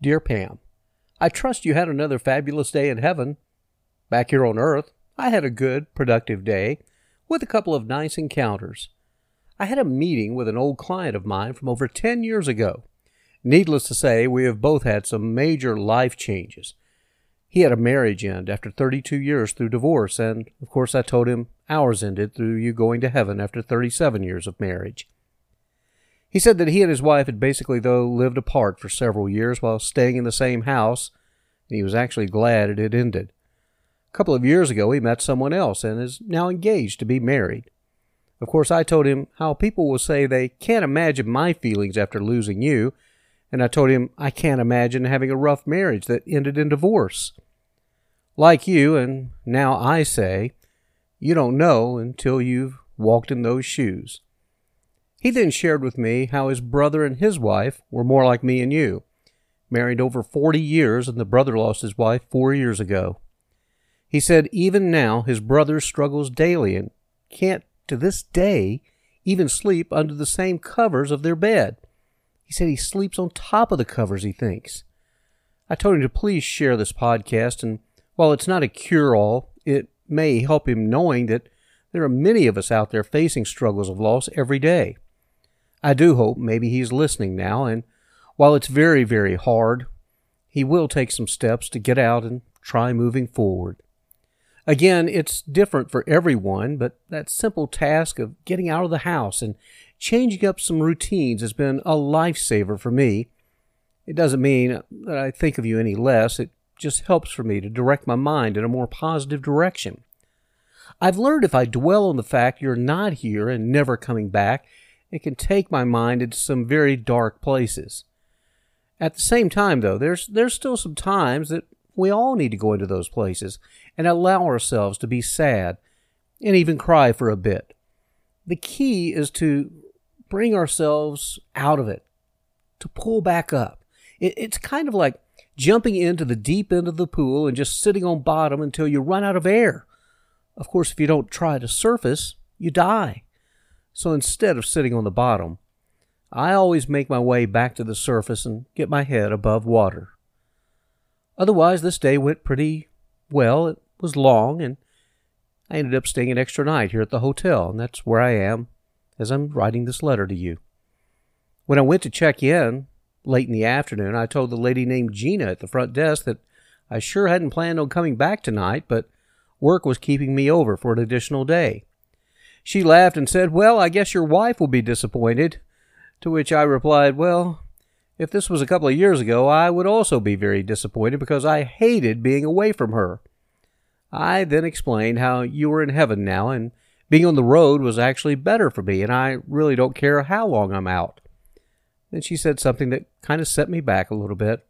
Dear Pam, I trust you had another fabulous day in heaven. Back here on earth, I had a good, productive day with a couple of nice encounters. I had a meeting with an old client of mine from over 10 years ago. Needless to say, we have both had some major life changes. He had a marriage end after 32 years through divorce, and of course I told him ours ended through you going to heaven after 37 years of marriage. He said that he and his wife had basically, though, lived apart for several years while staying in the same house, and he was actually glad it had ended. A couple of years ago, he met someone else and is now engaged to be married. Of course, I told him how people will say they can't imagine my feelings after losing you, and I told him I can't imagine having a rough marriage that ended in divorce. Like you, and now I say, you don't know until you've walked in those shoes. He then shared with me how his brother and his wife were more like me and you, married over 40 years, and the brother lost his wife four years ago. He said even now his brother struggles daily and can't, to this day, even sleep under the same covers of their bed. He said he sleeps on top of the covers, he thinks. I told him to please share this podcast, and while it's not a cure all, it may help him knowing that there are many of us out there facing struggles of loss every day. I do hope maybe he's listening now, and while it's very, very hard, he will take some steps to get out and try moving forward. Again, it's different for everyone, but that simple task of getting out of the house and changing up some routines has been a lifesaver for me. It doesn't mean that I think of you any less, it just helps for me to direct my mind in a more positive direction. I've learned if I dwell on the fact you're not here and never coming back, it can take my mind into some very dark places. At the same time, though, there's there's still some times that we all need to go into those places and allow ourselves to be sad and even cry for a bit. The key is to bring ourselves out of it, to pull back up. It, it's kind of like jumping into the deep end of the pool and just sitting on bottom until you run out of air. Of course, if you don't try to surface, you die. So instead of sitting on the bottom, I always make my way back to the surface and get my head above water. Otherwise, this day went pretty well. It was long, and I ended up staying an extra night here at the hotel, and that's where I am as I'm writing this letter to you. When I went to check in late in the afternoon, I told the lady named Gina at the front desk that I sure hadn't planned on coming back tonight, but work was keeping me over for an additional day. She laughed and said, Well, I guess your wife will be disappointed. To which I replied, Well, if this was a couple of years ago, I would also be very disappointed because I hated being away from her. I then explained how you were in heaven now, and being on the road was actually better for me, and I really don't care how long I'm out. Then she said something that kind of set me back a little bit.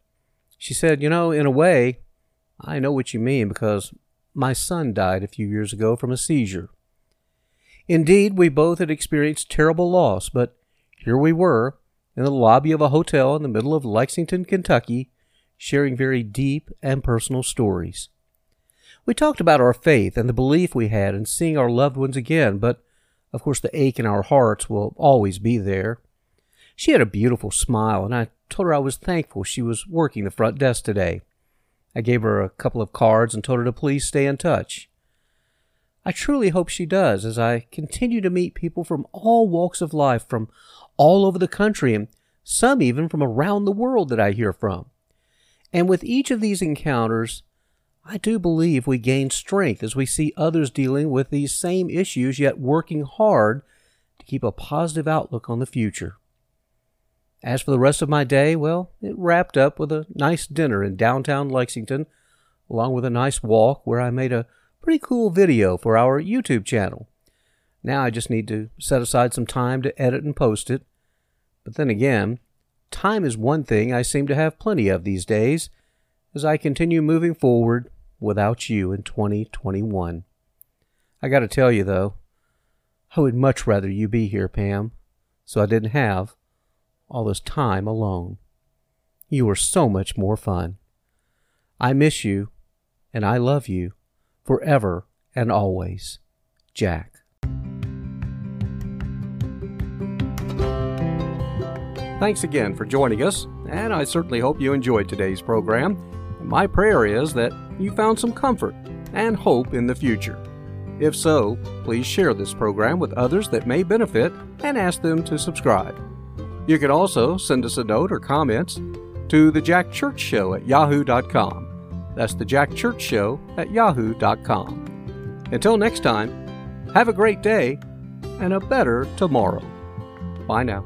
She said, You know, in a way, I know what you mean because my son died a few years ago from a seizure. Indeed, we both had experienced terrible loss, but here we were, in the lobby of a hotel in the middle of Lexington, Kentucky, sharing very deep and personal stories. We talked about our faith and the belief we had in seeing our loved ones again, but of course the ache in our hearts will always be there. She had a beautiful smile, and I told her I was thankful she was working the front desk today. I gave her a couple of cards and told her to please stay in touch. I truly hope she does, as I continue to meet people from all walks of life, from all over the country, and some even from around the world that I hear from. And with each of these encounters, I do believe we gain strength as we see others dealing with these same issues, yet working hard to keep a positive outlook on the future. As for the rest of my day, well, it wrapped up with a nice dinner in downtown Lexington, along with a nice walk where I made a pretty cool video for our YouTube channel. Now I just need to set aside some time to edit and post it. But then again, time is one thing I seem to have plenty of these days as I continue moving forward without you in 2021. I gotta tell you though, I would much rather you be here, Pam, so I didn't have all this time alone. You were so much more fun. I miss you, and I love you forever and always. Jack. Thanks again for joining us, and I certainly hope you enjoyed today's program. My prayer is that you found some comfort and hope in the future. If so, please share this program with others that may benefit and ask them to subscribe. You can also send us a note or comments to the Jack Church Show at yahoo.com. That's the Jack Church Show at yahoo.com. Until next time, have a great day and a better tomorrow. Bye now.